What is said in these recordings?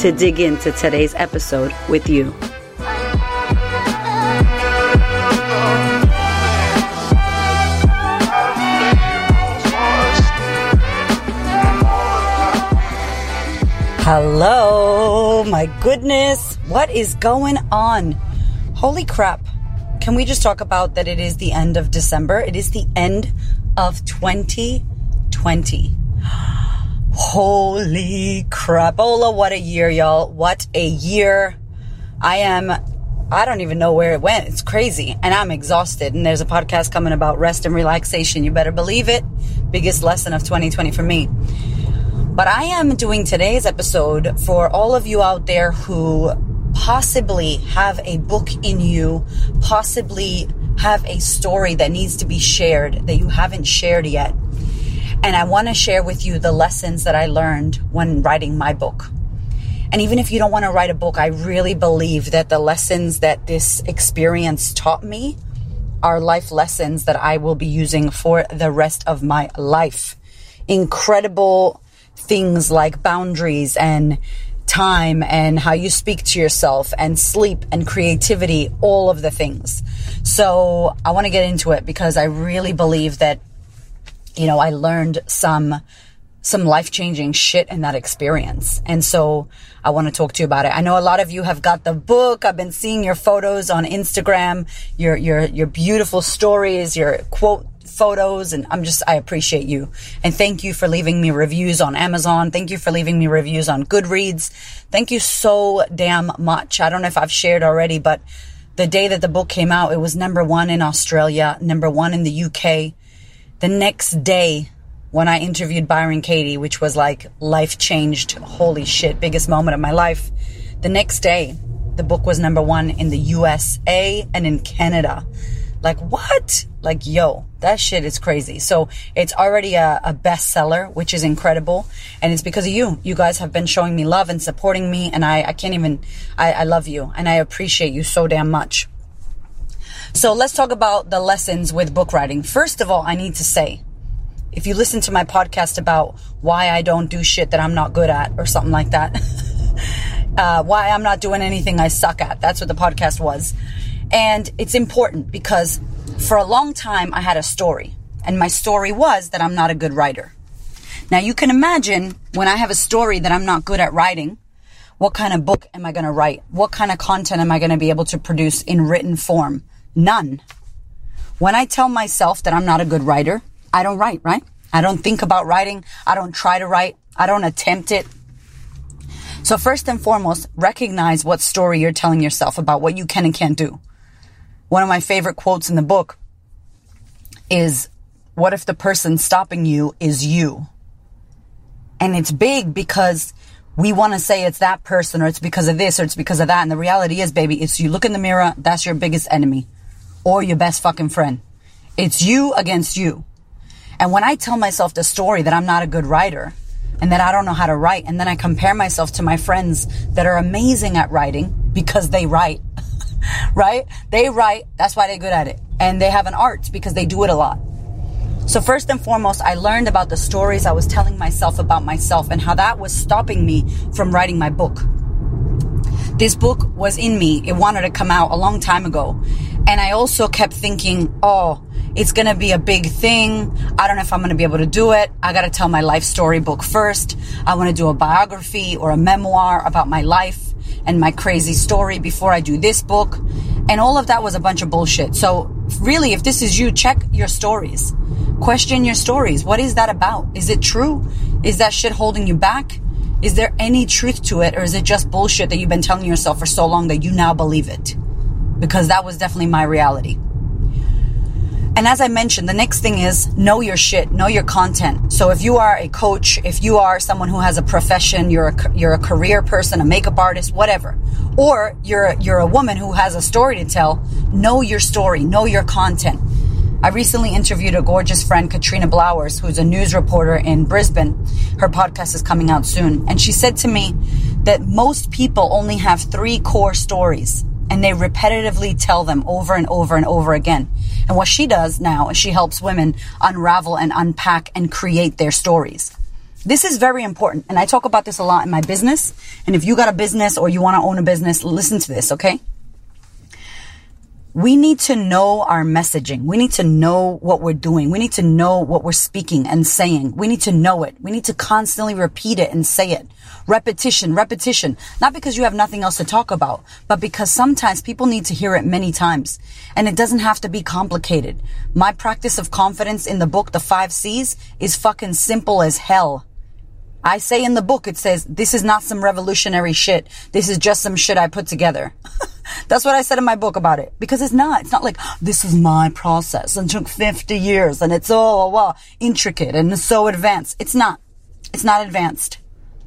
to dig into today's episode with you. Hello, my goodness, what is going on? Holy crap. Can we just talk about that it is the end of December? It is the end of 2020. Holy crapola, what a year, y'all. What a year. I am, I don't even know where it went. It's crazy. And I'm exhausted. And there's a podcast coming about rest and relaxation. You better believe it. Biggest lesson of 2020 for me. But I am doing today's episode for all of you out there who possibly have a book in you, possibly have a story that needs to be shared that you haven't shared yet. And I want to share with you the lessons that I learned when writing my book. And even if you don't want to write a book, I really believe that the lessons that this experience taught me are life lessons that I will be using for the rest of my life. Incredible things like boundaries and time and how you speak to yourself and sleep and creativity, all of the things. So I want to get into it because I really believe that, you know, I learned some, some life changing shit in that experience. And so I want to talk to you about it. I know a lot of you have got the book. I've been seeing your photos on Instagram, your, your, your beautiful stories, your quote photos and I'm just, I appreciate you. And thank you for leaving me reviews on Amazon. Thank you for leaving me reviews on Goodreads. Thank you so damn much. I don't know if I've shared already, but the day that the book came out, it was number one in Australia, number one in the UK. The next day, when I interviewed Byron Katie, which was like life changed, holy shit, biggest moment of my life. The next day, the book was number one in the USA and in Canada. Like, what? Like, yo, that shit is crazy. So it's already a, a bestseller, which is incredible. And it's because of you. You guys have been showing me love and supporting me. And I, I can't even, I, I love you and I appreciate you so damn much. So let's talk about the lessons with book writing. First of all, I need to say, if you listen to my podcast about why I don't do shit that I'm not good at or something like that, uh, why I'm not doing anything I suck at, that's what the podcast was. And it's important because for a long time I had a story. And my story was that I'm not a good writer. Now you can imagine when I have a story that I'm not good at writing, what kind of book am I going to write? What kind of content am I going to be able to produce in written form? None. When I tell myself that I'm not a good writer, I don't write, right? I don't think about writing. I don't try to write. I don't attempt it. So first and foremost, recognize what story you're telling yourself about what you can and can't do. One of my favorite quotes in the book is, what if the person stopping you is you? And it's big because we want to say it's that person or it's because of this or it's because of that. And the reality is, baby, it's you look in the mirror, that's your biggest enemy or your best fucking friend. It's you against you. And when I tell myself the story that I'm not a good writer and that I don't know how to write, and then I compare myself to my friends that are amazing at writing because they write, right? They write. That's why they're good at it. And they have an art because they do it a lot. So first and foremost, I learned about the stories I was telling myself about myself and how that was stopping me from writing my book. This book was in me. It wanted to come out a long time ago. And I also kept thinking, oh, it's going to be a big thing. I don't know if I'm going to be able to do it. I got to tell my life story book first. I want to do a biography or a memoir about my life and my crazy story before I do this book. And all of that was a bunch of bullshit. So really, if this is you, check your stories. Question your stories. What is that about? Is it true? Is that shit holding you back? Is there any truth to it? Or is it just bullshit that you've been telling yourself for so long that you now believe it? Because that was definitely my reality. And as I mentioned, the next thing is know your shit, know your content. So if you are a coach, if you are someone who has a profession, you're a, you're a career person, a makeup artist, whatever, or you're, you're a woman who has a story to tell, know your story, know your content. I recently interviewed a gorgeous friend, Katrina Blowers, who's a news reporter in Brisbane. Her podcast is coming out soon. And she said to me that most people only have three core stories and they repetitively tell them over and over and over again. And what she does now is she helps women unravel and unpack and create their stories. This is very important. And I talk about this a lot in my business. And if you got a business or you want to own a business, listen to this, okay? We need to know our messaging. We need to know what we're doing. We need to know what we're speaking and saying. We need to know it. We need to constantly repeat it and say it. Repetition, repetition. Not because you have nothing else to talk about, but because sometimes people need to hear it many times. And it doesn't have to be complicated. My practice of confidence in the book, The Five C's, is fucking simple as hell. I say in the book, it says, this is not some revolutionary shit. This is just some shit I put together. That's what I said in my book about it. Because it's not. It's not like, this is my process and took 50 years and it's all oh, intricate and so advanced. It's not. It's not advanced.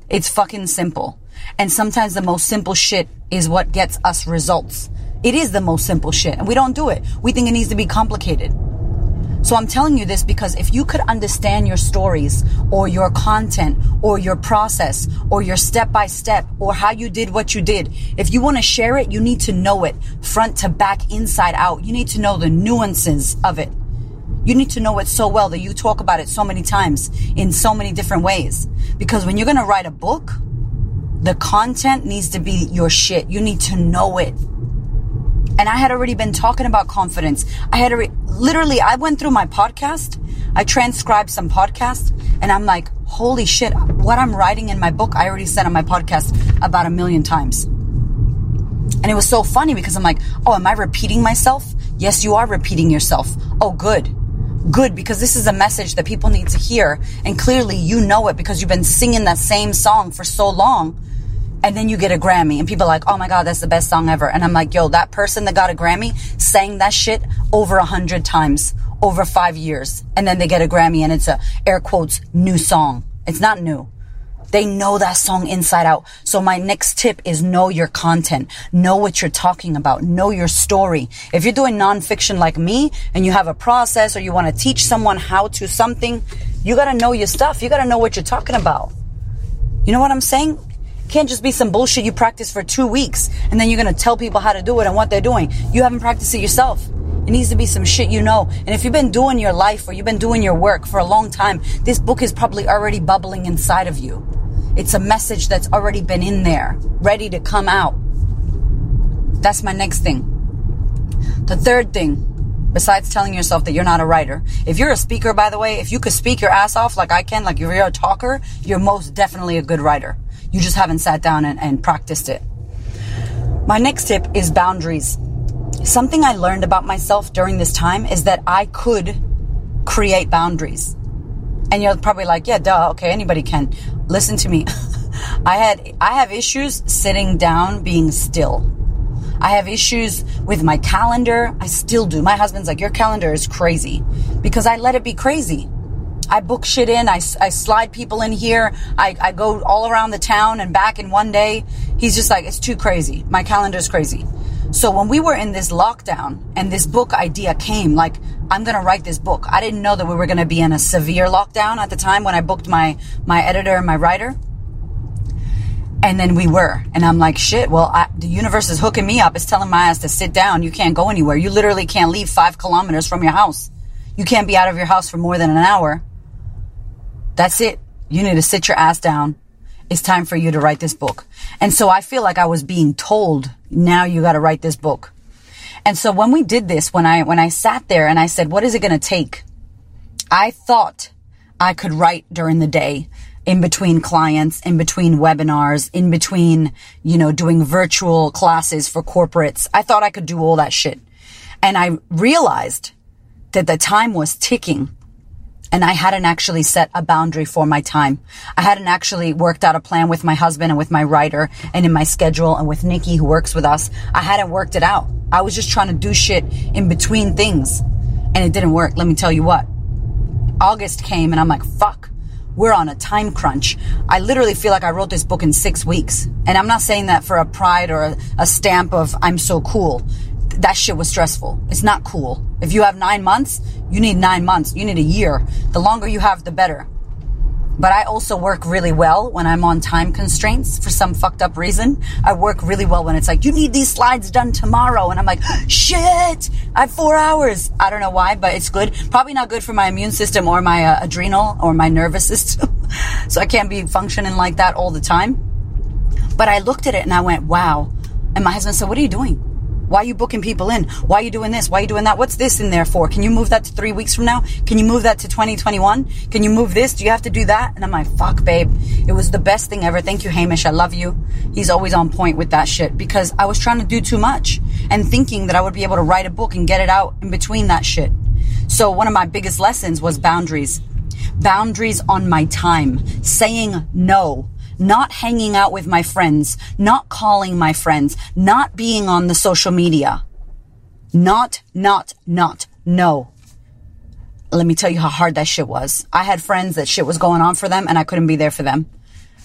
It's fucking simple. And sometimes the most simple shit is what gets us results. It is the most simple shit and we don't do it. We think it needs to be complicated. So I'm telling you this because if you could understand your stories or your content or your process or your step by step or how you did what you did, if you want to share it, you need to know it front to back, inside out. You need to know the nuances of it. You need to know it so well that you talk about it so many times in so many different ways. Because when you're going to write a book, the content needs to be your shit. You need to know it. And I had already been talking about confidence. I had already, literally, I went through my podcast. I transcribed some podcasts and I'm like, holy shit, what I'm writing in my book, I already said on my podcast about a million times. And it was so funny because I'm like, oh, am I repeating myself? Yes, you are repeating yourself. Oh, good. Good, because this is a message that people need to hear. And clearly you know it because you've been singing that same song for so long and then you get a Grammy and people are like, oh my God, that's the best song ever. And I'm like, yo, that person that got a Grammy sang that shit over a hundred times over five years. And then they get a Grammy and it's a air quotes new song. It's not new. They know that song inside out. So my next tip is know your content. Know what you're talking about. Know your story. If you're doing nonfiction like me and you have a process or you want to teach someone how to something, you got to know your stuff. You got to know what you're talking about. You know what I'm saying? Can't just be some bullshit you practice for two weeks and then you're gonna tell people how to do it and what they're doing. You haven't practiced it yourself. It needs to be some shit you know. And if you've been doing your life or you've been doing your work for a long time, this book is probably already bubbling inside of you. It's a message that's already been in there, ready to come out. That's my next thing. The third thing, besides telling yourself that you're not a writer. If you're a speaker, by the way, if you could speak your ass off like I can, like you're a talker, you're most definitely a good writer. You just haven't sat down and, and practiced it. My next tip is boundaries. Something I learned about myself during this time is that I could create boundaries. And you're probably like, yeah, duh, okay, anybody can. Listen to me. I had, I have issues sitting down, being still. I have issues with my calendar. I still do. My husband's like, your calendar is crazy because I let it be crazy. I book shit in. I, I slide people in here. I, I go all around the town and back in one day. He's just like, it's too crazy. My calendar is crazy. So when we were in this lockdown and this book idea came, like, I'm going to write this book. I didn't know that we were going to be in a severe lockdown at the time when I booked my, my editor and my writer. And then we were. And I'm like, shit, well, I, the universe is hooking me up. It's telling my ass to sit down. You can't go anywhere. You literally can't leave five kilometers from your house. You can't be out of your house for more than an hour. That's it. You need to sit your ass down. It's time for you to write this book. And so I feel like I was being told, now you got to write this book. And so when we did this, when I, when I sat there and I said, what is it going to take? I thought I could write during the day in between clients, in between webinars, in between, you know, doing virtual classes for corporates. I thought I could do all that shit. And I realized that the time was ticking and I hadn't actually set a boundary for my time. I hadn't actually worked out a plan with my husband and with my writer and in my schedule and with Nikki who works with us. I hadn't worked it out. I was just trying to do shit in between things. And it didn't work. Let me tell you what. August came and I'm like, fuck, we're on a time crunch. I literally feel like I wrote this book in six weeks. And I'm not saying that for a pride or a, a stamp of I'm so cool. That shit was stressful. It's not cool. If you have nine months, you need nine months. You need a year. The longer you have, the better. But I also work really well when I'm on time constraints for some fucked up reason. I work really well when it's like, you need these slides done tomorrow. And I'm like, shit, I have four hours. I don't know why, but it's good. Probably not good for my immune system or my uh, adrenal or my nervous system. so I can't be functioning like that all the time. But I looked at it and I went, wow. And my husband said, what are you doing? Why are you booking people in? Why are you doing this? Why are you doing that? What's this in there for? Can you move that to three weeks from now? Can you move that to 2021? Can you move this? Do you have to do that? And I'm like, fuck, babe. It was the best thing ever. Thank you, Hamish. I love you. He's always on point with that shit because I was trying to do too much and thinking that I would be able to write a book and get it out in between that shit. So one of my biggest lessons was boundaries. Boundaries on my time. Saying no not hanging out with my friends, not calling my friends, not being on the social media. Not, not, not, no. Let me tell you how hard that shit was. I had friends that shit was going on for them and I couldn't be there for them.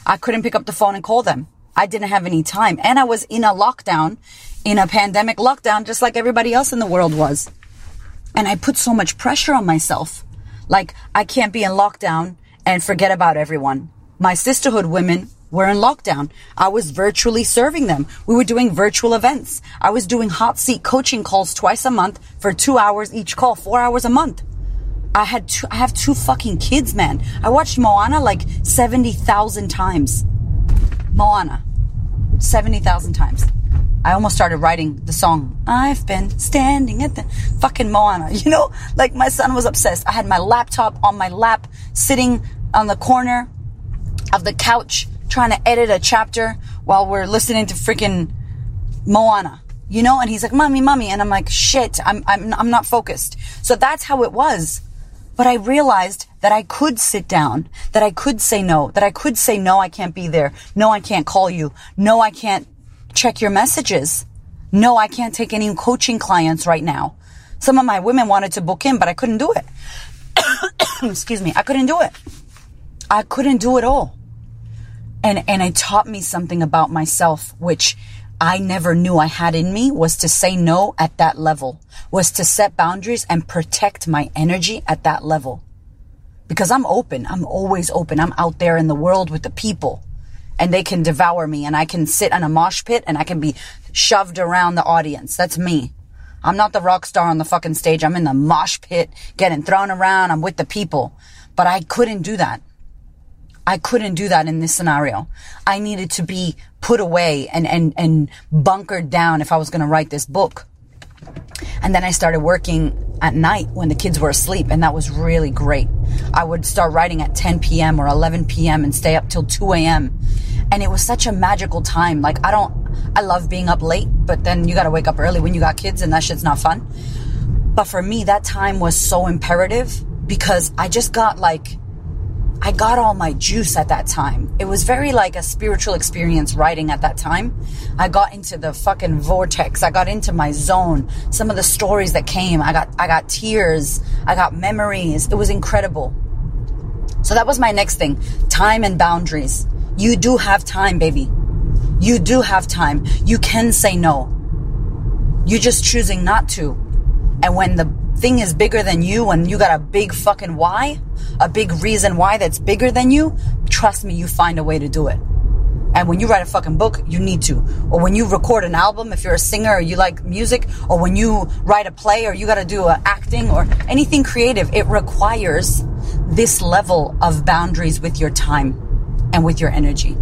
I couldn't pick up the phone and call them. I didn't have any time. And I was in a lockdown, in a pandemic lockdown, just like everybody else in the world was. And I put so much pressure on myself. Like, I can't be in lockdown and forget about everyone. My Sistahood women were in lockdown. I was virtually serving them. We were doing virtual events. I was doing hot seat coaching calls twice a month for two hours each call, four hours a month. I had two, I have two fucking kids, man. I watched Moana like 70,000 times. Moana. 70,000 times. I almost started writing the song. I've been standing at the fucking Moana. You know, like my son was obsessed. I had my laptop on my lap, sitting on the corner of the couch trying to edit a chapter while we're listening to freaking Moana, you know? And he's like, mommy, mommy. And I'm like, shit, I'm, I'm, I'm not focused. So that's how it was. But I realized that I could sit down, that I could say no, that I could say, no, I can't be there. No, I can't call you. No, I can't check your messages. No, I can't take any coaching clients right now. Some of my women wanted to book in, but I couldn't do it. Excuse me. I couldn't do it. I couldn't do it all and and it taught me something about myself which I never knew I had in me was to say no at that level, was to set boundaries and protect my energy at that level. Because I'm open. I'm always open. I'm out there in the world with the people and they can devour me and I can sit in a mosh pit and I can be shoved around the audience. That's me. I'm not the rock star on the fucking stage. I'm in the mosh pit getting thrown around. I'm with the people, but I couldn't do that. I couldn't do that in this scenario. I needed to be put away and, and, and bunkered down if I was going to write this book. And then I started working at night when the kids were asleep, and that was really great. I would start writing at 10 p.m. or 11 p.m. and stay up till 2 a.m. And it was such a magical time. Like, I don't, I love being up late, but then you gotta wake up early when you got kids, and that shit's not fun. But for me, that time was so imperative because I just got like, I got all my juice at that time. It was very like a spiritual experience writing at that time. I got into the fucking vortex. I got into my zone. Some of the stories that came, I got, I got tears. I got memories. It was incredible. So that was my next thing. Time and boundaries. You do have time, baby. You do have time. You can say no. You're just choosing not to. And when the thing is bigger than you and you got a big fucking why, a big reason why that's bigger than you, trust me, you find a way to do it. And when you write a fucking book, you need to. Or when you record an album, if you're a singer or you like music, or when you write a play or you got to do a acting or anything creative, it requires this level of boundaries with your time and with your energy.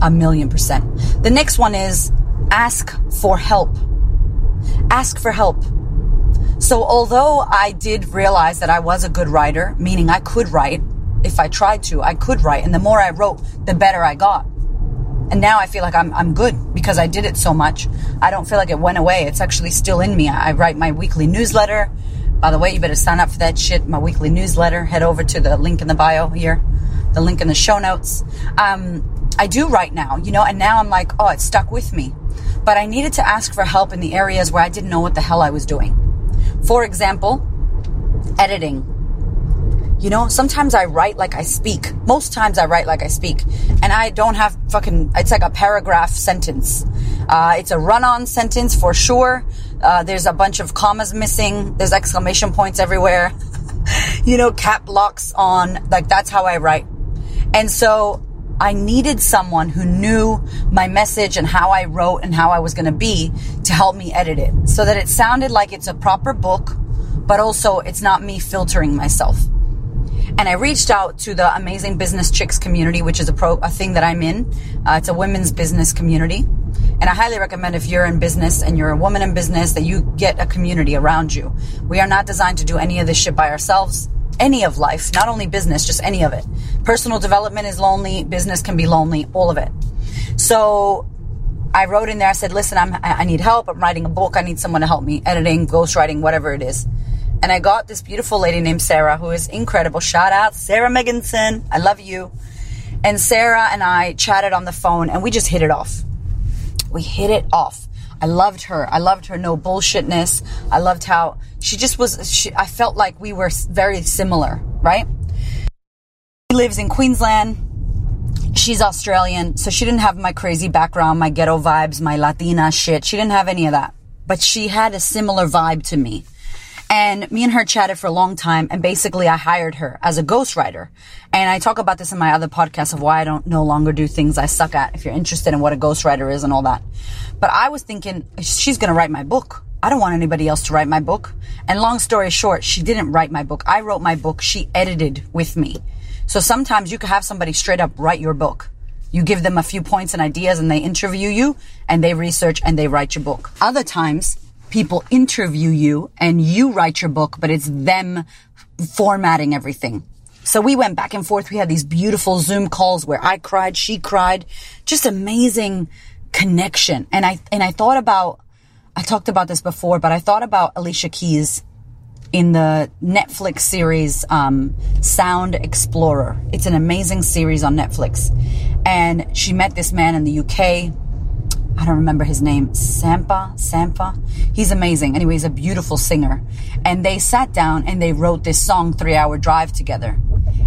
A million percent. The next one is ask for help. Ask for help. So although I did realize that I was a good writer, meaning I could write if I tried to, I could write. And the more I wrote, the better I got. And now I feel like I'm, I'm good because I did it so much. I don't feel like it went away. It's actually still in me. I write my weekly newsletter. By the way, you better sign up for that shit, my weekly newsletter. Head over to the link in the bio here, the link in the show notes. Um, I do right now, you know, and now I'm like, oh, it stuck with me. But I needed to ask for help in the areas where I didn't know what the hell I was doing For example, editing. You know, sometimes I write like I speak. Most times I write like I speak. And I don't have fucking, it's like a paragraph sentence. Uh, it's a run on sentence for sure. Uh, there's a bunch of commas missing. There's exclamation points everywhere. you know, cap locks on. Like that's how I write. And so I needed someone who knew my message and how I wrote and how I was going to be to help me edit it so that it sounded like it's a proper book, but also it's not me filtering myself. And I reached out to the Amazing Business Chicks community, which is a pro, a thing that I'm in. Uh, it's a women's business community. And I highly recommend if you're in business and you're a woman in business that you get a community around you. We are not designed to do any of this shit by ourselves. Any of life, not only business, just any of it. Personal development is lonely. Business can be lonely. All of it. So I wrote in there. I said, "Listen, I'm, I need help. I'm writing a book. I need someone to help me editing, ghostwriting, whatever it is." And I got this beautiful lady named Sarah who is incredible. Shout out Sarah Meganson. I love you. And Sarah and I chatted on the phone and we just hit it off. We hit it off. I loved her. I loved her no bullshitness. I loved how she just was, she, I felt like we were very similar, right? She lives in Queensland. She's Australian, so she didn't have my crazy background, my ghetto vibes, my Latina shit. She didn't have any of that. But she had a similar vibe to me. And me and her chatted for a long time. And basically I hired her as a ghostwriter. And I talk about this in my other podcast of why I don't no longer do things I suck at. If you're interested in what a ghostwriter is and all that. But I was thinking she's going to write my book. I don't want anybody else to write my book. And long story short, she didn't write my book. I wrote my book. She edited with me. So sometimes you could have somebody straight up write your book. You give them a few points and ideas and they interview you and they research and they write your book. Other times people interview you and you write your book, but it's them formatting everything. So we went back and forth. We had these beautiful Zoom calls where I cried, she cried, just amazing connection. And I, and I thought about, I talked about this before, but I thought about Alicia Keys in the Netflix series, um, Song Exploder. It's an amazing series on Netflix. And she met this man in the UK I don't remember his name, Sampa, Sampa. He's amazing. Anyway, he's a beautiful singer. And they sat down and they wrote this song, Three Hour Drive, together.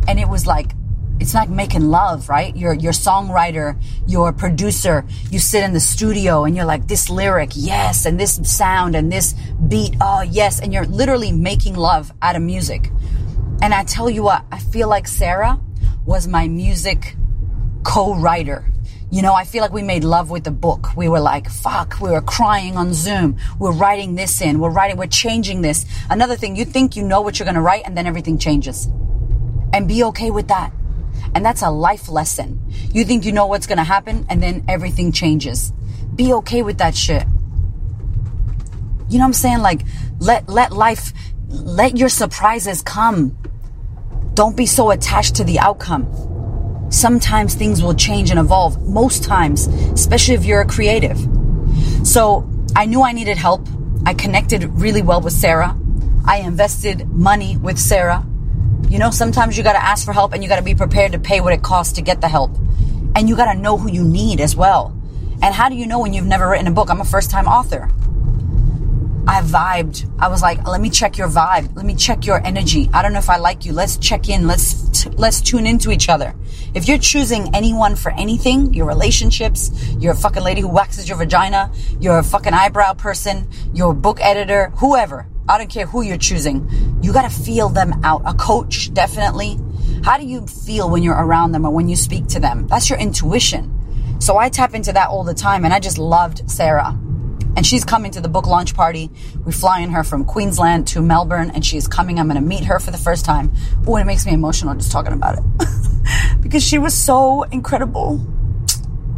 And it was like, it's like making love, right? You're, you're songwriter, you're producer, you sit in the studio and you're like, this lyric, yes, and this sound and this beat, oh, yes. And you're literally making love out of music. And I tell you what, I feel like Sarah was my music co-writer you know, I feel like we made love with the book. We were like, fuck, we were crying on Zoom. We're writing this in. We're writing, we're changing this. Another thing, you think you know what you're going to write and then everything changes. And be okay with that. And that's a life lesson. You think you know what's going to happen and then everything changes. Be okay with that shit. You know what I'm saying? Like, let, let life, let your surprises come. Don't be so attached to the outcome sometimes things will change and evolve. Most times, especially if you're a creative. So I knew I needed help. I connected really well with Sarah. I invested money with Sarah. You know, sometimes you got to ask for help and you got to be prepared to pay what it costs to get the help. And you got to know who you need as well. And how do you know when you've never written a book? I'm a first time author. I vibed. I was like, let me check your vibe. Let me check your energy. I don't know if I like you. Let's check in. Let's, t- let's tune into each other. If you're choosing anyone for anything, your relationships, you're a fucking lady who waxes your vagina, you're a fucking eyebrow person, you're a book editor, whoever. I don't care who you're choosing. You gotta feel them out. A coach, definitely. How do you feel when you're around them or when you speak to them? That's your intuition. So I tap into that all the time and I just loved Sarah and she's coming to the book launch party. We're flying her from Queensland to Melbourne, and she's coming. I'm going to meet her for the first time. Oh, it makes me emotional just talking about it because she was so incredible.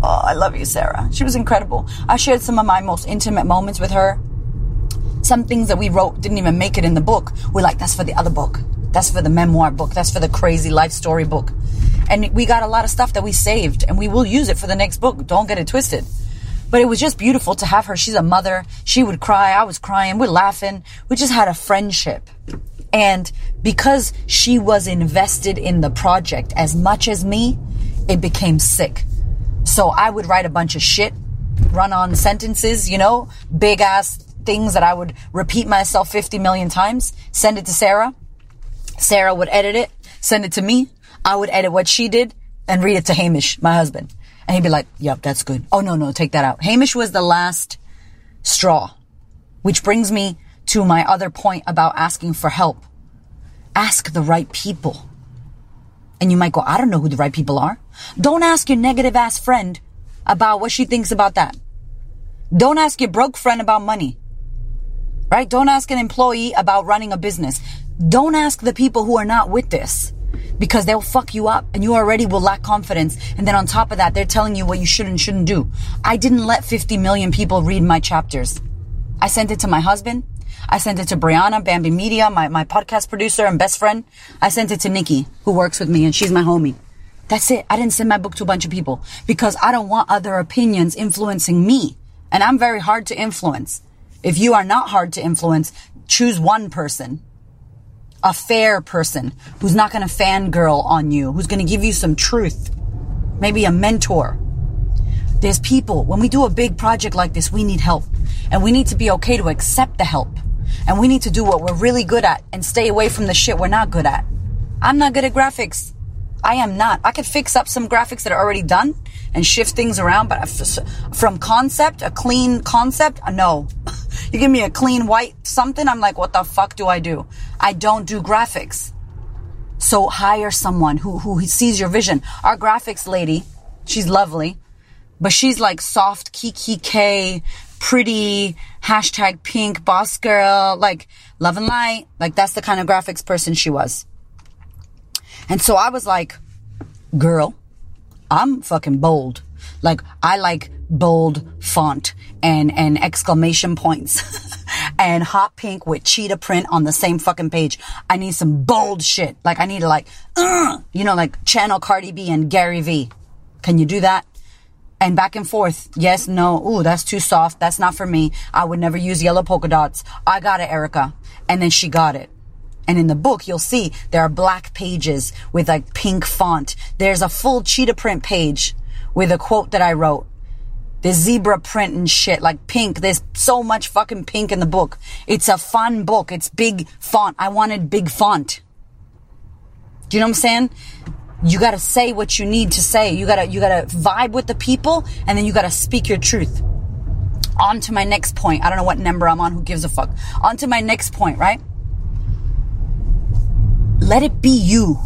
Oh, I love you, Sarah. She was incredible. I shared some of my most intimate moments with her. Some things that we wrote didn't even make it in the book. We're like, that's for the other book. That's for the memoir book. That's for the crazy life story book. And we got a lot of stuff that we saved and we will use it for the next book. Don't get it twisted. But it was just beautiful to have her. She's a mother. She would cry. I was crying. We're laughing. We just had a friendship. And because she was invested in the project as much as me, it became sick. So I would write a bunch of shit, run on sentences, you know, big ass things that I would repeat myself 50 million times, send it to Sarah. Sarah would edit it, send it to me. I would edit what she did and read it to Hamish, my husband. And he'd be like, yep, that's good. Oh, no, no, take that out. Hamish was the last straw, which brings me to my other point about asking for help. Ask the right people. And you might go, I don't know who the right people are. Don't ask your negative ass friend about what she thinks about that. Don't ask your broke friend about money. Right? Don't ask an employee about running a business. Don't ask the people who are not with this because they'll fuck you up and you already will lack confidence. And then on top of that, they're telling you what you should and shouldn't do. I didn't let 50 million people read my chapters. I sent it to my husband. I sent it to Brianna, Bambi Media, my, my podcast producer and best friend. I sent it to Nikki, who works with me and she's my homie. That's it. I didn't send my book to a bunch of people because I don't want other opinions influencing me. And I'm very hard to influence. If you are not hard to influence, choose one person. A fair person who's not going to fangirl on you, who's going to give you some truth. Maybe a mentor. There's people, when we do a big project like this, we need help. And we need to be okay to accept the help. And we need to do what we're really good at and stay away from the shit we're not good at. I'm not good at graphics. I am not. I could fix up some graphics that are already done and shift things around, but from concept, a clean concept, uh, no. you give me a clean white something, I'm like, what the fuck do I do? I don't do graphics. So hire someone who, who sees your vision. Our graphics lady, she's lovely, but she's like soft kikki.K, pretty, hashtag pink, boss girl, like love and light. Like that's the kind of graphics person she was. And so I was like, girl, I'm fucking bold. Like I like bold font and, and exclamation points and hot pink with cheetah print on the same fucking page. I need some bold shit. Like I need to like, you know, like channel Cardi B and Gary V. Can you do that? And back and forth. Yes, no. Ooh, that's too soft. That's not for me. I would never use yellow polka dots. I got it, Erika. And then she got it. And in the book, you'll see there are black pages with like pink font. There's a full cheetah print page with a quote that I wrote. There's zebra print and shit, like pink. There's so much fucking pink in the book. It's a fun book. It's big font. I wanted big font. Do you know what I'm saying? You gotta say what you need to say. You gotta, you gotta vibe with the people and then you gotta speak your truth. On to my next point. I don't know what number I'm on. Who gives a fuck? On to my next point, right? Let it be you.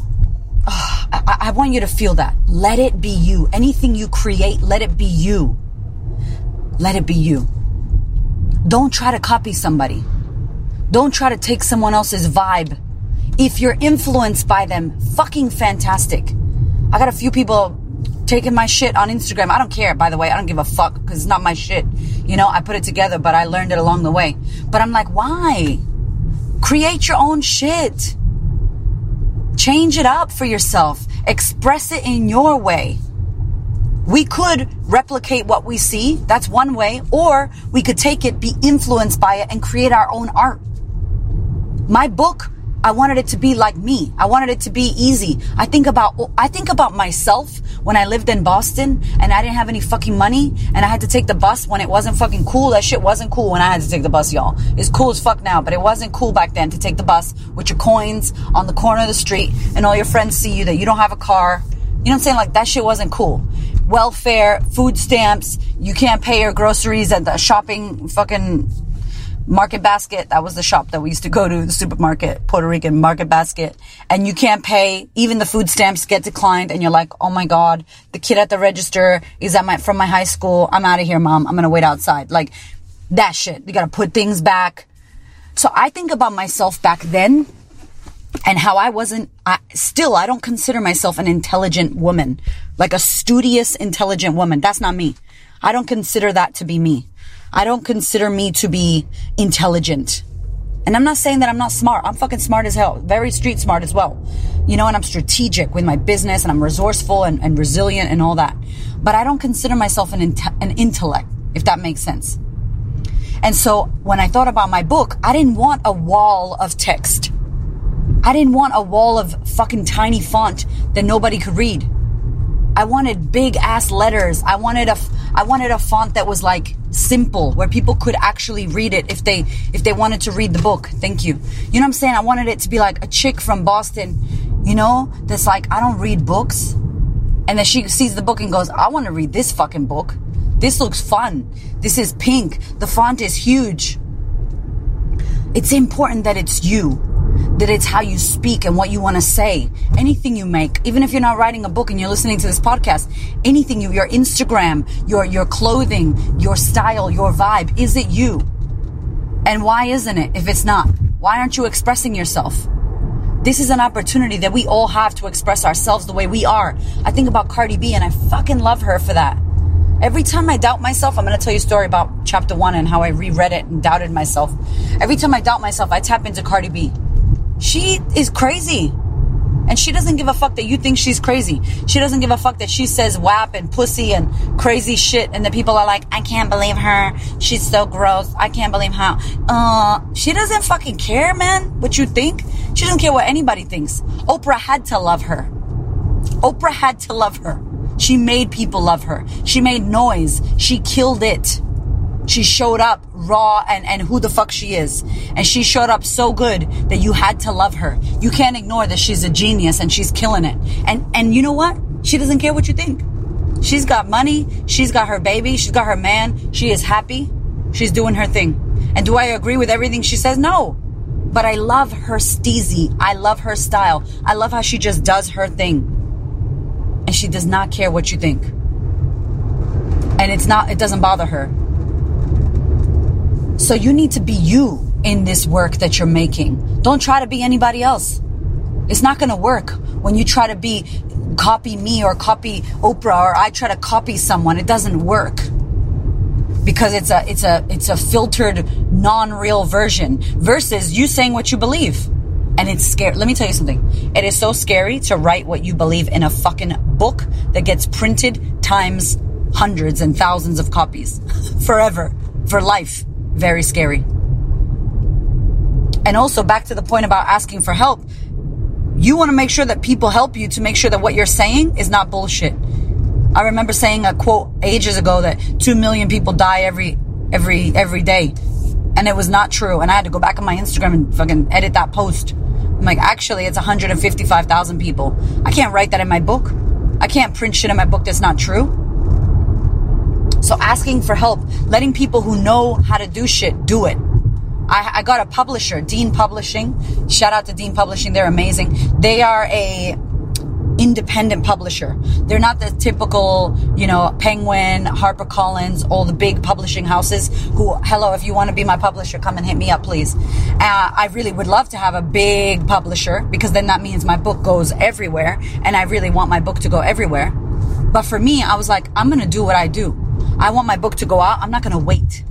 Oh, I, I want you to feel that. Let it be you. Anything you create, let it be you. Let it be you. Don't try to copy somebody. Don't try to take someone else's vibe. If you're influenced by them, fucking fantastic. I got a few people taking my shit on Instagram. I don't care, by the way. I don't give a fuck because it's not my shit. You know, I put it together, but I learned it along the way. But I'm like, why? Create your own shit. Change it up for yourself. Express it in your way. We could replicate what we see. That's one way. Or we could take it, be influenced by it and create our own art. My book I wanted it to be like me. I wanted it to be easy. I think about, I think about myself when I lived in Boston and I didn't have any fucking money and I had to take the bus when it wasn't fucking cool. That shit wasn't cool when I had to take the bus, y'all. It's cool as fuck now, but it wasn't cool back then to take the bus with your coins on the corner of the street and all your friends see you that you don't have a car. You know what I'm saying? Like that shit wasn't cool. Welfare, food stamps, you can't pay your groceries at the shopping fucking Market Basket, that was the shop that we used to go to, the supermarket, Puerto Rican Market Basket. And you can't pay, even the food stamps get declined and you're like, oh my God, the kid at the register is at my, from my high school. I'm out of here, mom. I'm gonna wait outside. Like that shit. You gotta put things back. So I think about myself back then and how I wasn't, I, still, I don't consider myself an intelligent woman, like a studious, intelligent woman. That's not me. I don't consider that to be me. I don't consider me to be intelligent. And I'm not saying that I'm not smart. I'm fucking smart as hell. Very street smart as well. You know, and I'm strategic with my business and I'm resourceful and, and resilient and all that. But I don't consider myself an, an intellect, if that makes sense. And so when I thought about my book, I didn't want a wall of text. I didn't want a wall of fucking tiny font that nobody could read. I wanted big ass letters. I wanted a, I wanted a font that was like simple where people could actually read it if they if they wanted to read the book. Thank you. You know what I'm saying? I wanted it to be like a chick from Boston, you know, that's like I don't read books. And then she sees the book and goes, "I want to read this fucking book. This looks fun. This is pink. The font is huge." It's important that it's you that it's how you speak and what you want to say. Anything you make, even if you're not writing a book and you're listening to this podcast, anything you, your Instagram, your, your clothing, your style, your vibe, is it you? And why isn't it if it's not? Why aren't you expressing yourself? This is an opportunity that we all have to express ourselves the way we are. I think about Cardi B and I fucking love her for that. Every time I doubt myself, I'm going to tell you a story about chapter one and how I reread it and doubted myself. Every time I doubt myself, I tap into Cardi B. She is crazy. And she doesn't give a fuck that you think she's crazy. She doesn't give a fuck that she says WAP and pussy and crazy shit and the people are like, I can't believe her. She's so gross. I can't believe how. Uh, she doesn't fucking care, man, what you think. She doesn't care what anybody thinks. Oprah had to love her. Oprah had to love her. She made people love her. She made noise. She killed it. She showed up raw and, and who the fuck she is. And she showed up so good that you had to love her. You can't ignore that she's a genius and she's killing it. And, and you know what? She doesn't care what you think. She's got money. She's got her baby. She's got her man. She is happy. She's doing her thing. And do I agree with everything she says? No. But I love her steezy. I love her style. I love how she just does her thing. And she does not care what you think. And it's not, it doesn't bother her. So you need to be you in this work that you're making. Don't try to be anybody else. It's not going to work when you try to be copy me or copy Oprah or I try to copy someone. It doesn't work because it's a it's a it's a filtered non-real version versus you saying what you believe. And it's scary. Let me tell you something. It is so scary to write what you believe in a fucking book that gets printed times hundreds and thousands of copies forever for life very scary. And also back to the point about asking for help. You want to make sure that people help you to make sure that what you're saying is not bullshit. I remember saying a quote ages ago that 2 million people die every every every day. And it was not true. And I had to go back on my Instagram and fucking edit that post. I'm like, actually, it's 155,000 people. I can't write that in my book. I can't print shit in my book that's not true. So asking for help, letting people who know how to do shit do it. I, I got a publisher, Dean Publishing. Shout out to Dean Publishing. They're amazing. They are a independent publisher. They're not the typical, you know, Penguin, HarperCollins, all the big publishing houses who, hello, if you want to be my publisher, come and hit me up, please. Uh, I really would love to have a big publisher because then that means my book goes everywhere and I really want my book to go everywhere. But for me, I was like, I'm going to do what I do. I want my book to go out. I'm not going to wait.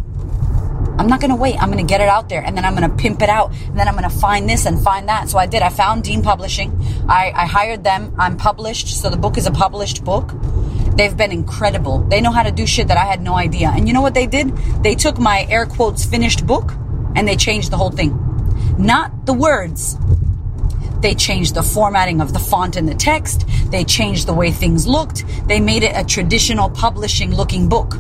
I'm not going to wait. I'm going to get it out there and then I'm going to pimp it out and then I'm going to find this and find that. So I did. I found Dean Publishing. I, I hired them. I'm published. So the book is a published book. They've been incredible. They know how to do shit that I had no idea. And you know what they did? They took my air quotes finished book and they changed the whole thing. Not the words. They changed the formatting of the font and the text. They changed the way things looked. They made it a traditional publishing looking book.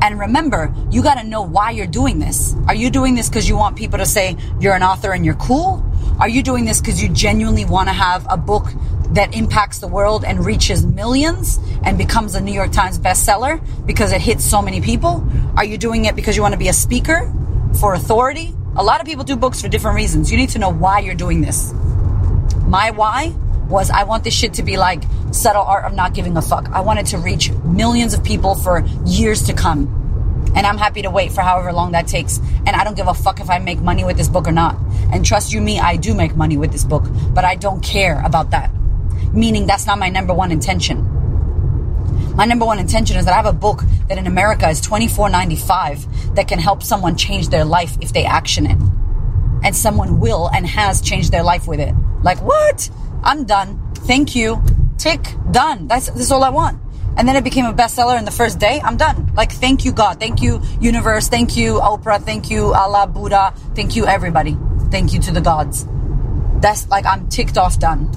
And remember, you got to know why you're doing this. Are you doing this because you want people to say you're an author and you're cool? Are you doing this because you genuinely want to have a book that impacts the world and reaches millions and becomes a New York Times bestseller because it hits so many people? Are you doing it because you want to be a speaker for authority? A lot of people do books for different reasons. You need to know why you're doing this. My why was I want this shit to be like subtle art of not giving a fuck. I wanted to reach millions of people for years to come. And I'm happy to wait for however long that takes. And I don't give a fuck if I make money with this book or not. And trust you me, I do make money with this book, but I don't care about that. Meaning that's not my number one intention. My number one intention is that I have a book that in America is $24.95 that can help someone change their life if they action it. And someone will and has changed their life with it. Like, what? I'm done. Thank you. Tick. Done. That's, that's all I want. And then it became a bestseller in the first day. I'm done. Like, thank you, God. Thank you, universe. Thank you, Oprah. Thank you, Allah, Buddha. Thank you, everybody. Thank you to the gods. That's like, I'm ticked off done.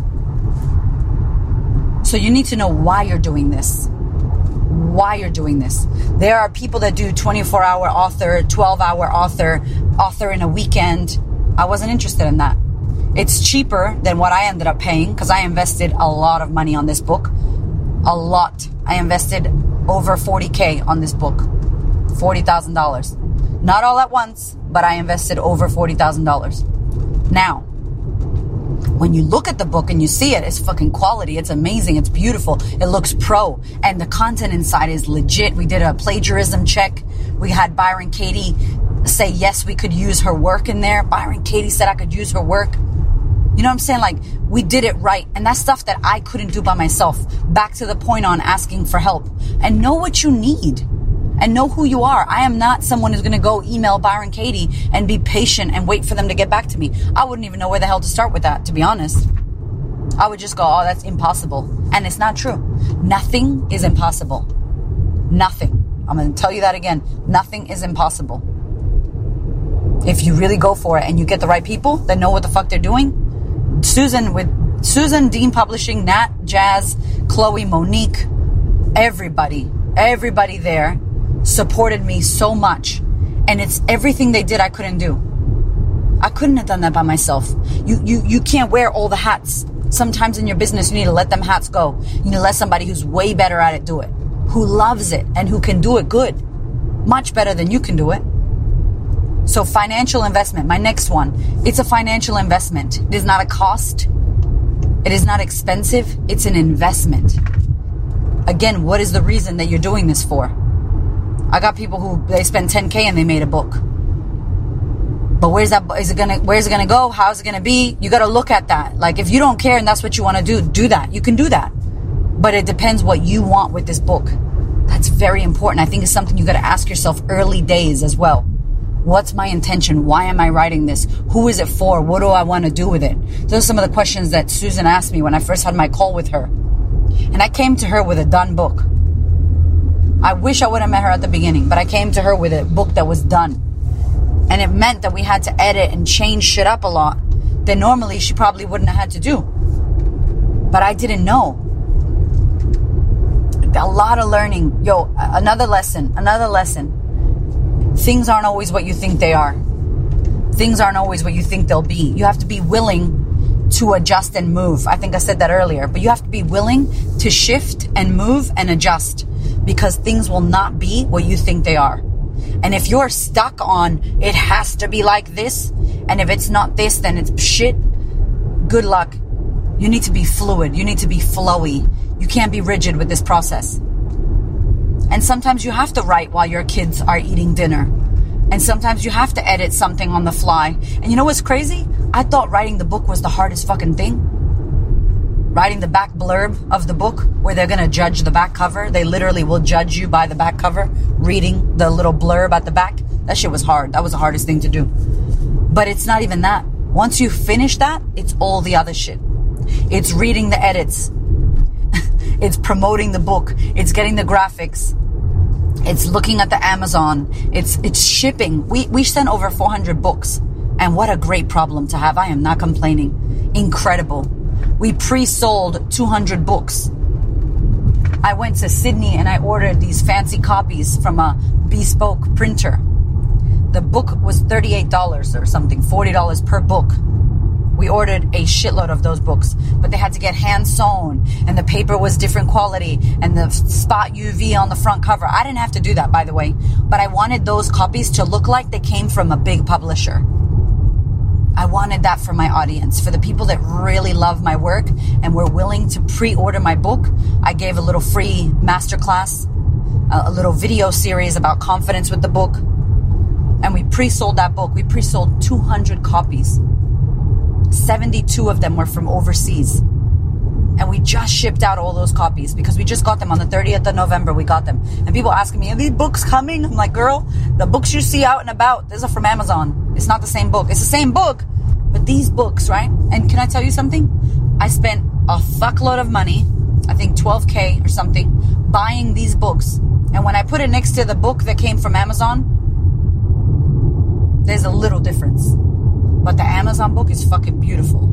So you need to know why you're doing this. why you're doing this. There are people that do 24 hour author, 12 hour author, author in a weekend. I wasn't interested in that. It's cheaper than what I ended up paying because I invested a lot of money on this book. A lot. I invested over 40K on this book. $40,000. Not all at once, but I invested over $40,000. Now, when you look at the book and you see it, it's fucking quality. It's amazing. It's beautiful. It looks pro. And the content inside is legit. We did a plagiarism check. We had Byron Katie say, yes, we could use her work in there. Byron Katie said I could use her work. You know what I'm saying? Like, we did it right. And that's stuff that I couldn't do by myself. Back to the point on asking for help. And know what you need and know who you are. I am not someone who's going to go email Byron Katie and be patient and wait for them to get back to me. I wouldn't even know where the hell to start with that, to be honest. I would just go, oh, that's impossible. And it's not true. Nothing is impossible. Nothing. I'm going to tell you that again. Nothing is impossible. If you really go for it and you get the right people that know what the fuck they're doing, Susan with Susan Dean Publishing, Nat, Jazz, Chloe, Monique, everybody, everybody there supported me so much. And it's everything they did I couldn't do. I couldn't have done that by myself. You, you, you can't wear all the hats. Sometimes in your business, you need to let them hats go. You need to let somebody who's way better at it do it, who loves it and who can do it good, much better than you can do it. So financial investment, my next one, it's a financial investment. It is not a cost. It is not expensive. It's an investment. Again, what is the reason that you're doing this for? I got people who they spend 10k and they made a book. But where's that? Is it gonna? Where's it gonna go? How's it gonna be? You got to look at that. Like if you don't care and that's what you want to do, do that. You can do that. But it depends what you want with this book. That's very important. I think it's something you got to ask yourself early days as well. What's my intention? Why am I writing this? Who is it for? What do I want to do with it? Those are some of the questions that Susan asked me when I first had my call with her. And I came to her with a done book. I wish I would have met her at the beginning, but I came to her with a book that was done. And it meant that we had to edit and change shit up a lot that normally she probably wouldn't have had to do. But I didn't know. A lot of learning. Yo, another lesson, another lesson. Things aren't always what you think they are. Things aren't always what you think they'll be. You have to be willing to adjust and move. I think I said that earlier, but you have to be willing to shift and move and adjust because things will not be what you think they are. And if you're stuck on it has to be like this, and if it's not this, then it's shit, good luck. You need to be fluid. You need to be flowy. You can't be rigid with this process. And sometimes you have to write while your kids are eating dinner. And sometimes you have to edit something on the fly. And you know what's crazy? I thought writing the book was the hardest fucking thing writing the back blurb of the book where they're to judge the back cover. They literally will judge you by the back cover, reading the little blurb at the back. That shit was hard. That was the hardest thing to do. But it's not even that. Once you finish that, it's all the other shit. It's reading the edits. It's promoting the book. It's getting the graphics. It's looking at the Amazon. It's it's shipping. We we sent over 400 books. And what a great problem to have. I am not complaining. Incredible we pre-sold 200 books. I went to Sydney and I ordered these fancy copies from a bespoke printer. The book was $38 or something, $40 per book. We ordered a shitload of those books, but they had to get hand sewn and the paper was different quality and the spot UV on the front cover. I didn't have to do that, by the way, but I wanted those copies to look like they came from a big publisher. I wanted that for my audience, for the people that really love my work and were willing to pre-order my book. I gave a little free masterclass, a little video series about confidence with the book. And we pre-sold that book. We pre-sold 200 copies. 72 of them were from overseas. And we just shipped out all those copies because we just got them on the 30th of November. We got them. And people asking me, are these books coming? I'm like, girl, the books you see out and about, these are from Amazon. It's not the same book. It's the same book, but these books, right? And can I tell you something? I spent a fuckload of money, I think 12K or something, buying these books. And when I put it next to the book that came from Amazon, there's a little difference. But the Amazon book is fucking beautiful.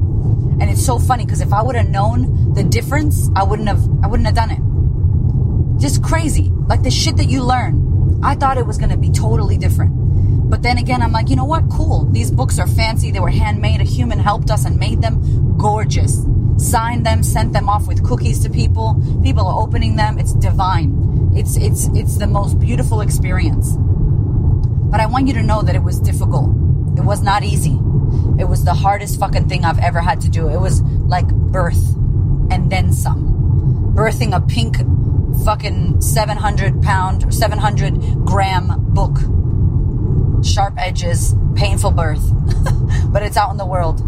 And it's so funny because if I would have known the difference, I wouldn't have I wouldn't have done it. Just crazy. Like the shit that you learn, I thought it was going to be totally different. But then again, I'm like, you know what? Cool. These books are fancy. They were handmade. A human helped us and made them gorgeous. Signed them, sent them off with cookies to people. People are opening them. It's divine. It's it's it's the most beautiful experience. But I want you to know that it was difficult. It was not easy. It was the hardest fucking thing I've ever had to do. It was like birth and then some. Birthing a pink fucking 700 pound, 700 gram book. Sharp edges, painful birth. but it's out in the world.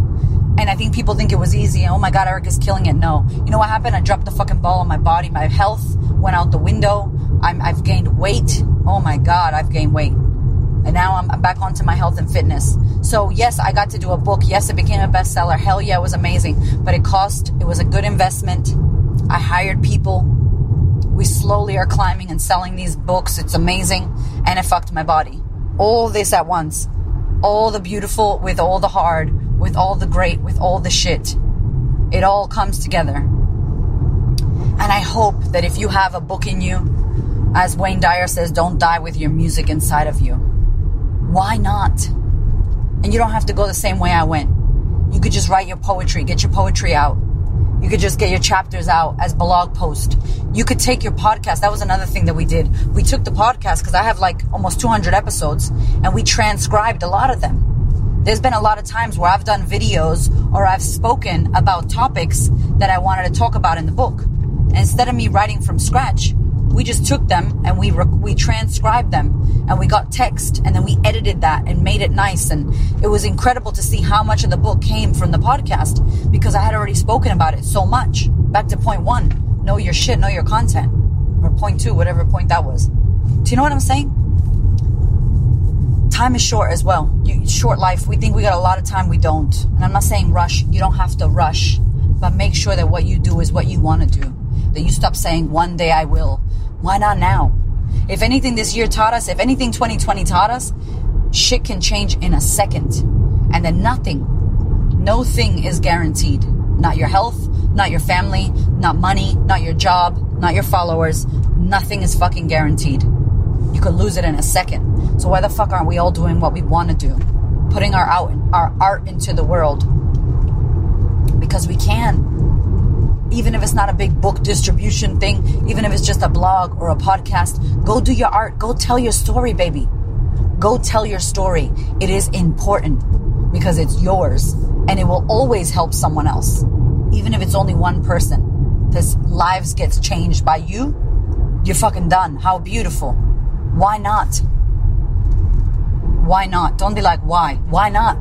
And I think people think it was easy. Oh my God, Erika is killing it. No. You know what happened? I dropped the fucking ball on my body. My health went out the window. I'm, I've gained weight. Oh my God, I've gained weight. And now I'm, back onto my health and fitness. So yes, I got to do a book. Yes, it became a bestseller. Hell yeah, it was amazing. But it cost, it was a good investment. I hired people. We slowly are climbing and selling these books. It's amazing. And it fucked my body. All this at once. All the beautiful with all the hard, with all the great, with all the shit. It all comes together. And I hope that if you have a book in you, as Wayne Dyer says, don't die with your music inside of you. Why not? And you don't have to go the same way I went. You could just write your poetry, get your poetry out. You could just get your chapters out as blog post. You could take your podcast. That was another thing that we did. We took the podcast because I have like almost 200 episodes and we transcribed a lot of them. There's been a lot of times where I've done videos or I've spoken about topics that I wanted to talk about in the book. And instead of me writing from scratch, we just took them and we we transcribed them and we got text and then we edited that and made it nice and it was incredible to see how much of the book came from the podcast because I had already spoken about it so much. Back to point 1, know your shit, know your content. Or point 2, whatever point that was. Do you know what I'm saying? Time is short as well. You, short life. We think we got a lot of time, we don't. And I'm not saying rush. You don't have to rush, but make sure that what you do is what you want to do. That you stop saying one day I will why not now? If anything this year taught us, if anything 2020 taught us, shit can change in a second. And then nothing, no thing is guaranteed. Not your health, not your family, not money, not your job, not your followers. Nothing is fucking guaranteed. You could lose it in a second. So why the fuck aren't we all doing what we want to do? Putting our out our art into the world. Because we can even if it's not a big book distribution thing, even if it's just a blog or a podcast, go do your art. Go tell your story, baby. Go tell your story. It is important because it's yours and it will always help someone else, even if it's only one person. This lives gets changed by you. You're fucking done. How beautiful. Why not? Why not? Don't be like, why? Why not?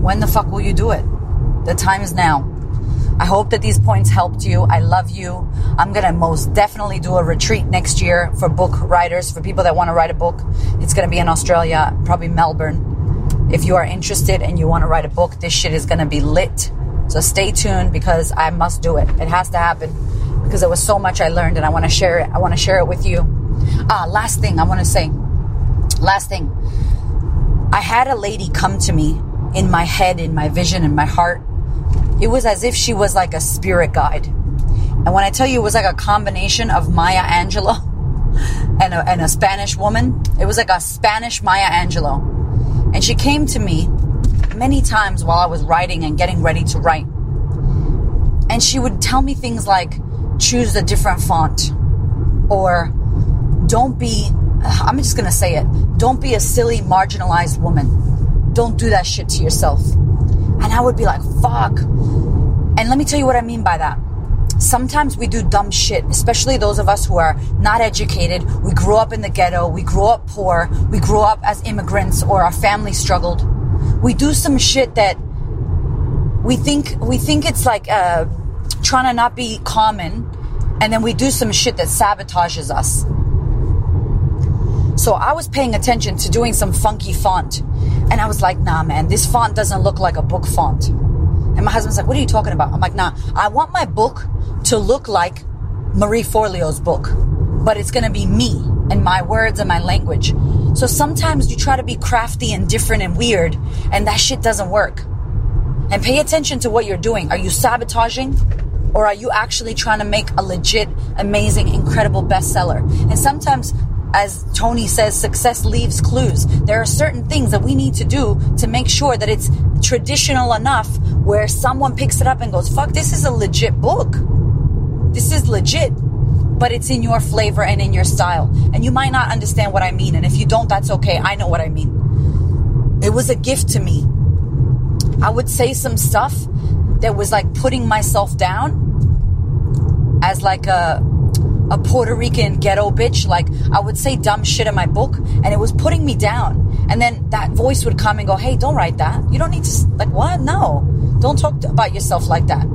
When the fuck will you do it? The time is now. I hope that these points helped you. I love you. I'm going to most definitely do a retreat next year for book writers, for people that want to write a book. It's going to be in Australia, probably Melbourne. If you are interested and you want to write a book, this shit is going to be lit. So stay tuned because I must do it. It has to happen because there was so much I learned and I want to share it. I want to share it with you. Ah, last thing I want to say. Last thing. I had a lady come to me in my head, in my vision, in my heart it was as if she was like a spirit guide. And when I tell you it was like a combination of Maya Angelou and a, and a Spanish woman, it was like a Spanish Maya Angelou. And she came to me many times while I was writing and getting ready to write. And she would tell me things like, choose a different font. Or don't be, I'm just going to say it, don't be a silly, marginalized woman. Don't do that shit to yourself. And I would be like, fuck. And let me tell you what I mean by that. Sometimes we do dumb shit, especially those of us who are not educated. We grew up in the ghetto. We grew up poor. We grew up as immigrants or our family struggled. We do some shit that we think, we think it's like, uh, trying to not be common. And then we do some shit that sabotages us. So I was paying attention to doing some funky font. And I was like, nah, man, this font doesn't look like a book font. And my husband's like, what are you talking about? I'm like, nah, I want my book to look like Marie Forleo's book, but it's going to be me and my words and my language. So sometimes you try to be crafty and different and weird, and that shit doesn't work. And pay attention to what you're doing. Are you sabotaging Or are you actually trying to make a legit, amazing, incredible bestseller? And sometimes as Tony says, success leaves clues. There are certain things that we need to do to make sure that it's traditional enough where someone picks it up and goes, fuck, this is a legit book. This is legit, but it's in your flavor and in your style. And you might not understand what I mean. And if you don't, that's okay. I know what I mean. It was a gift to me. I would say some stuff that was like putting myself down as like a a Puerto Rican ghetto bitch. Like I would say dumb shit in my book and it was putting me down. And then that voice would come and go, Hey, don't write that. You don't need to, like, what? No. Don't talk about yourself like that.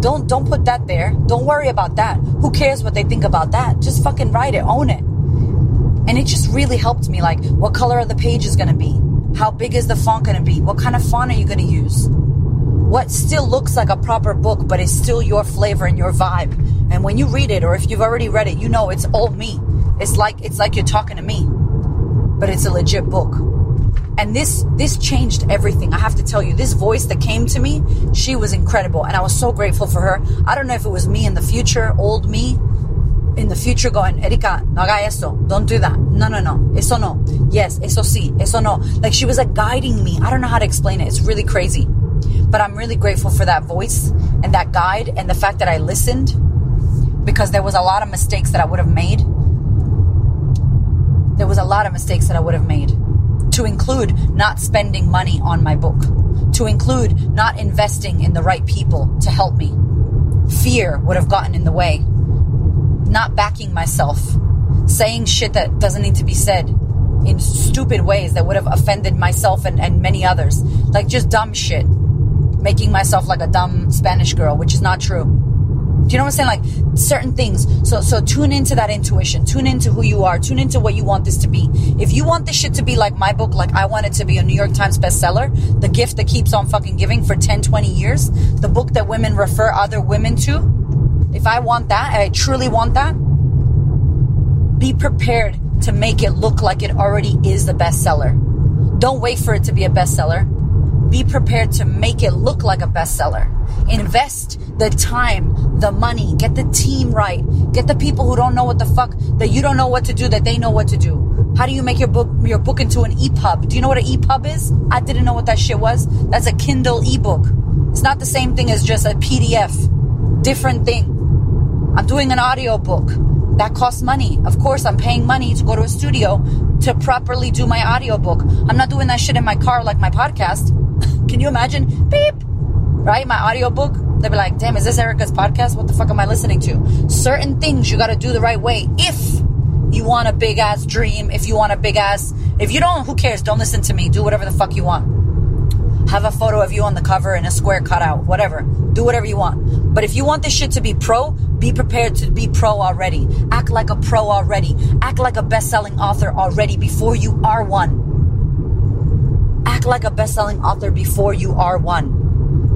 Don't, don't put that there. Don't worry about that. Who cares what they think about that? Just fucking write it, own it. And it just really helped me. Like, what color are the pages gonna be? How big is the font gonna be? What kind of font are you gonna use? What still looks like a proper book, but is still your flavor and your vibe? And when you read it, or if you've already read it, you know it's all me. It's like it's like you're talking to me, but it's a legit book. And this this changed everything. I have to tell you, this voice that came to me, she was incredible, and I was so grateful for her. I don't know if it was me in the future, old me, in the future going, Erika, no haga eso. Don't do that. No, no, no. Eso no. Yes, eso sí. Eso no. Like she was like guiding me. I don't know how to explain it. It's really crazy. But I'm really grateful for that voice and that guide and the fact that I listened because there was a lot of mistakes that I would have made. There was a lot of mistakes that I would have made. To include not spending money on my book, to include not investing in the right people to help me. Fear would have gotten in the way. Not backing myself, saying shit that doesn't need to be said in stupid ways that would have offended myself and, and many others. Like just dumb shit. Making myself like a dumb Spanish girl, which is not true. Do you know what I'm saying? Like certain things. So so tune into that intuition. Tune into who you are. Tune into what you want this to be. If you want this shit to be like my book, like I want it to be a New York Times bestseller, the gift that keeps on fucking giving for 10, 20 years, the book that women refer other women to. If I want that, I truly want that, be prepared to make it look like it already is the bestseller. Don't wait for it to be a bestseller. Be prepared to make it look like a bestseller. Invest the time, the money, get the team right, get the people who don't know what the fuck that you don't know what to do that they know what to do. How do you make your book your book into an EPUB? Do you know what an EPUB is? I didn't know what that shit was. That's a Kindle ebook. It's not the same thing as just a PDF. Different thing. I'm doing an audio book. That costs money. Of course, I'm paying money to go to a studio to properly do my audiobook. I'm not doing that shit in my car like my podcast. Can you imagine? Beep. Right? My audiobook. They'll be like, damn, is this Erika's podcast? What the fuck am I listening to? Certain things you gotta do the right way. If you want a big ass dream, if you want a big ass, if you don't, who cares? Don't listen to me. Do whatever the fuck you want. Have a photo of you on the cover and a square cutout, whatever. Do whatever you want. But if you want this shit to be pro, be prepared to be pro already. Act like a pro already. Act like a best selling author already before you are one. Act like a best selling author before you are one.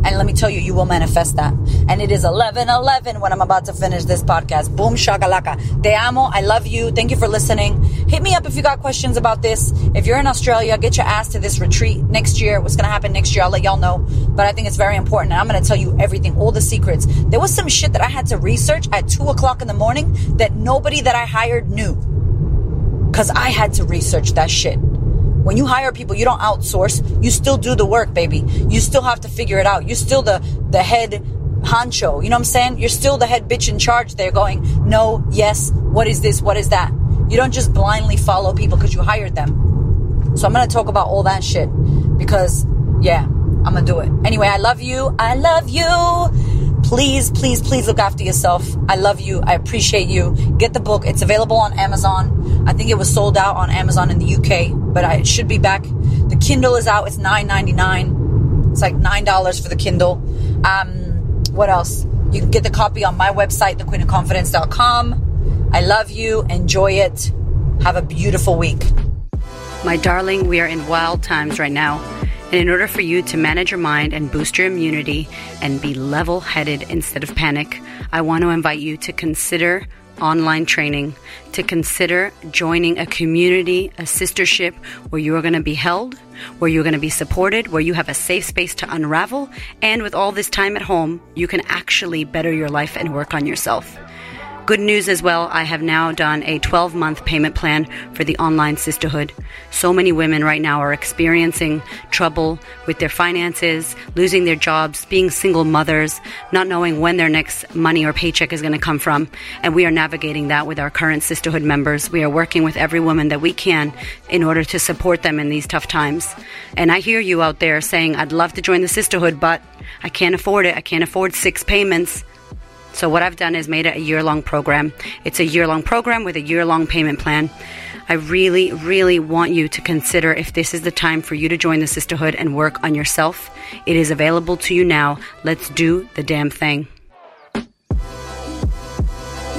And let me tell you, you will manifest that. And it is 11 11 when I'm about to finish this podcast. Boom shakalaka. Te amo. I love you. Thank you for listening. Hit me up if you got questions about this. If you're in Australia, get your ass to this retreat next year. What's going to happen next year, I'll let y'all know. But I think it's very important. And I'm going to tell you everything, all the secrets. There was some shit that I had to research at 2 o'clock in the morning that nobody that I hired knew. Because I had to research that shit. When you hire people, you don't outsource. You still do the work, baby. You still have to figure it out. You're still the, the head honcho. You know what I'm saying? You're still the head bitch in charge there going, no, yes, what is this? What is that? You don't just blindly follow people because you hired them. So I'm going to talk about all that shit because, yeah, I'm going to do it. Anyway, I love you. I love you. Please, please, please look after yourself. I love you. I appreciate you. Get the book. It's available on Amazon. I think it was sold out on Amazon in the UK, but I, should be back. The Kindle is out. It's $9.99. It's like $9 for the Kindle. Um, what else? You can get the copy on my website, thequeenofconfidence.com. I love you. Enjoy it. Have a beautiful week. My darling, we are in wild times right now. And in order for you to manage your mind and boost your immunity and be level headed instead of panic, I want to invite you to consider online training to consider joining a community, a sistership where you are going to be held, where you're going to be supported, where you have a safe space to unravel, and with all this time at home, you can actually better your life and work on yourself. Good news as well, I have now done a 12 month payment plan for the online Sistahood. So many women right now are experiencing trouble with their finances, losing their jobs, being single mothers, not knowing when their next money or paycheck is going to come from. And we are navigating that with our current Sistahood members. We are working with every woman that we can in order to support them in these tough times. And I hear you out there saying, I'd love to join the Sistahood, but I can't afford it. I can't afford six payments. So what I've done is made it a year long program. It's a year long program with a year long payment plan. I really, really want you to consider if this is the time for you to join the Sistahood and work on yourself. It is available to you now. Let's do the damn thing.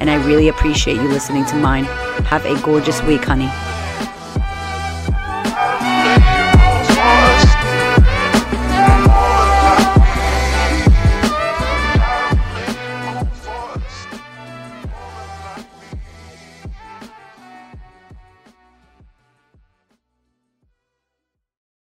and I really appreciate you listening to mine. Have a gorgeous week, honey.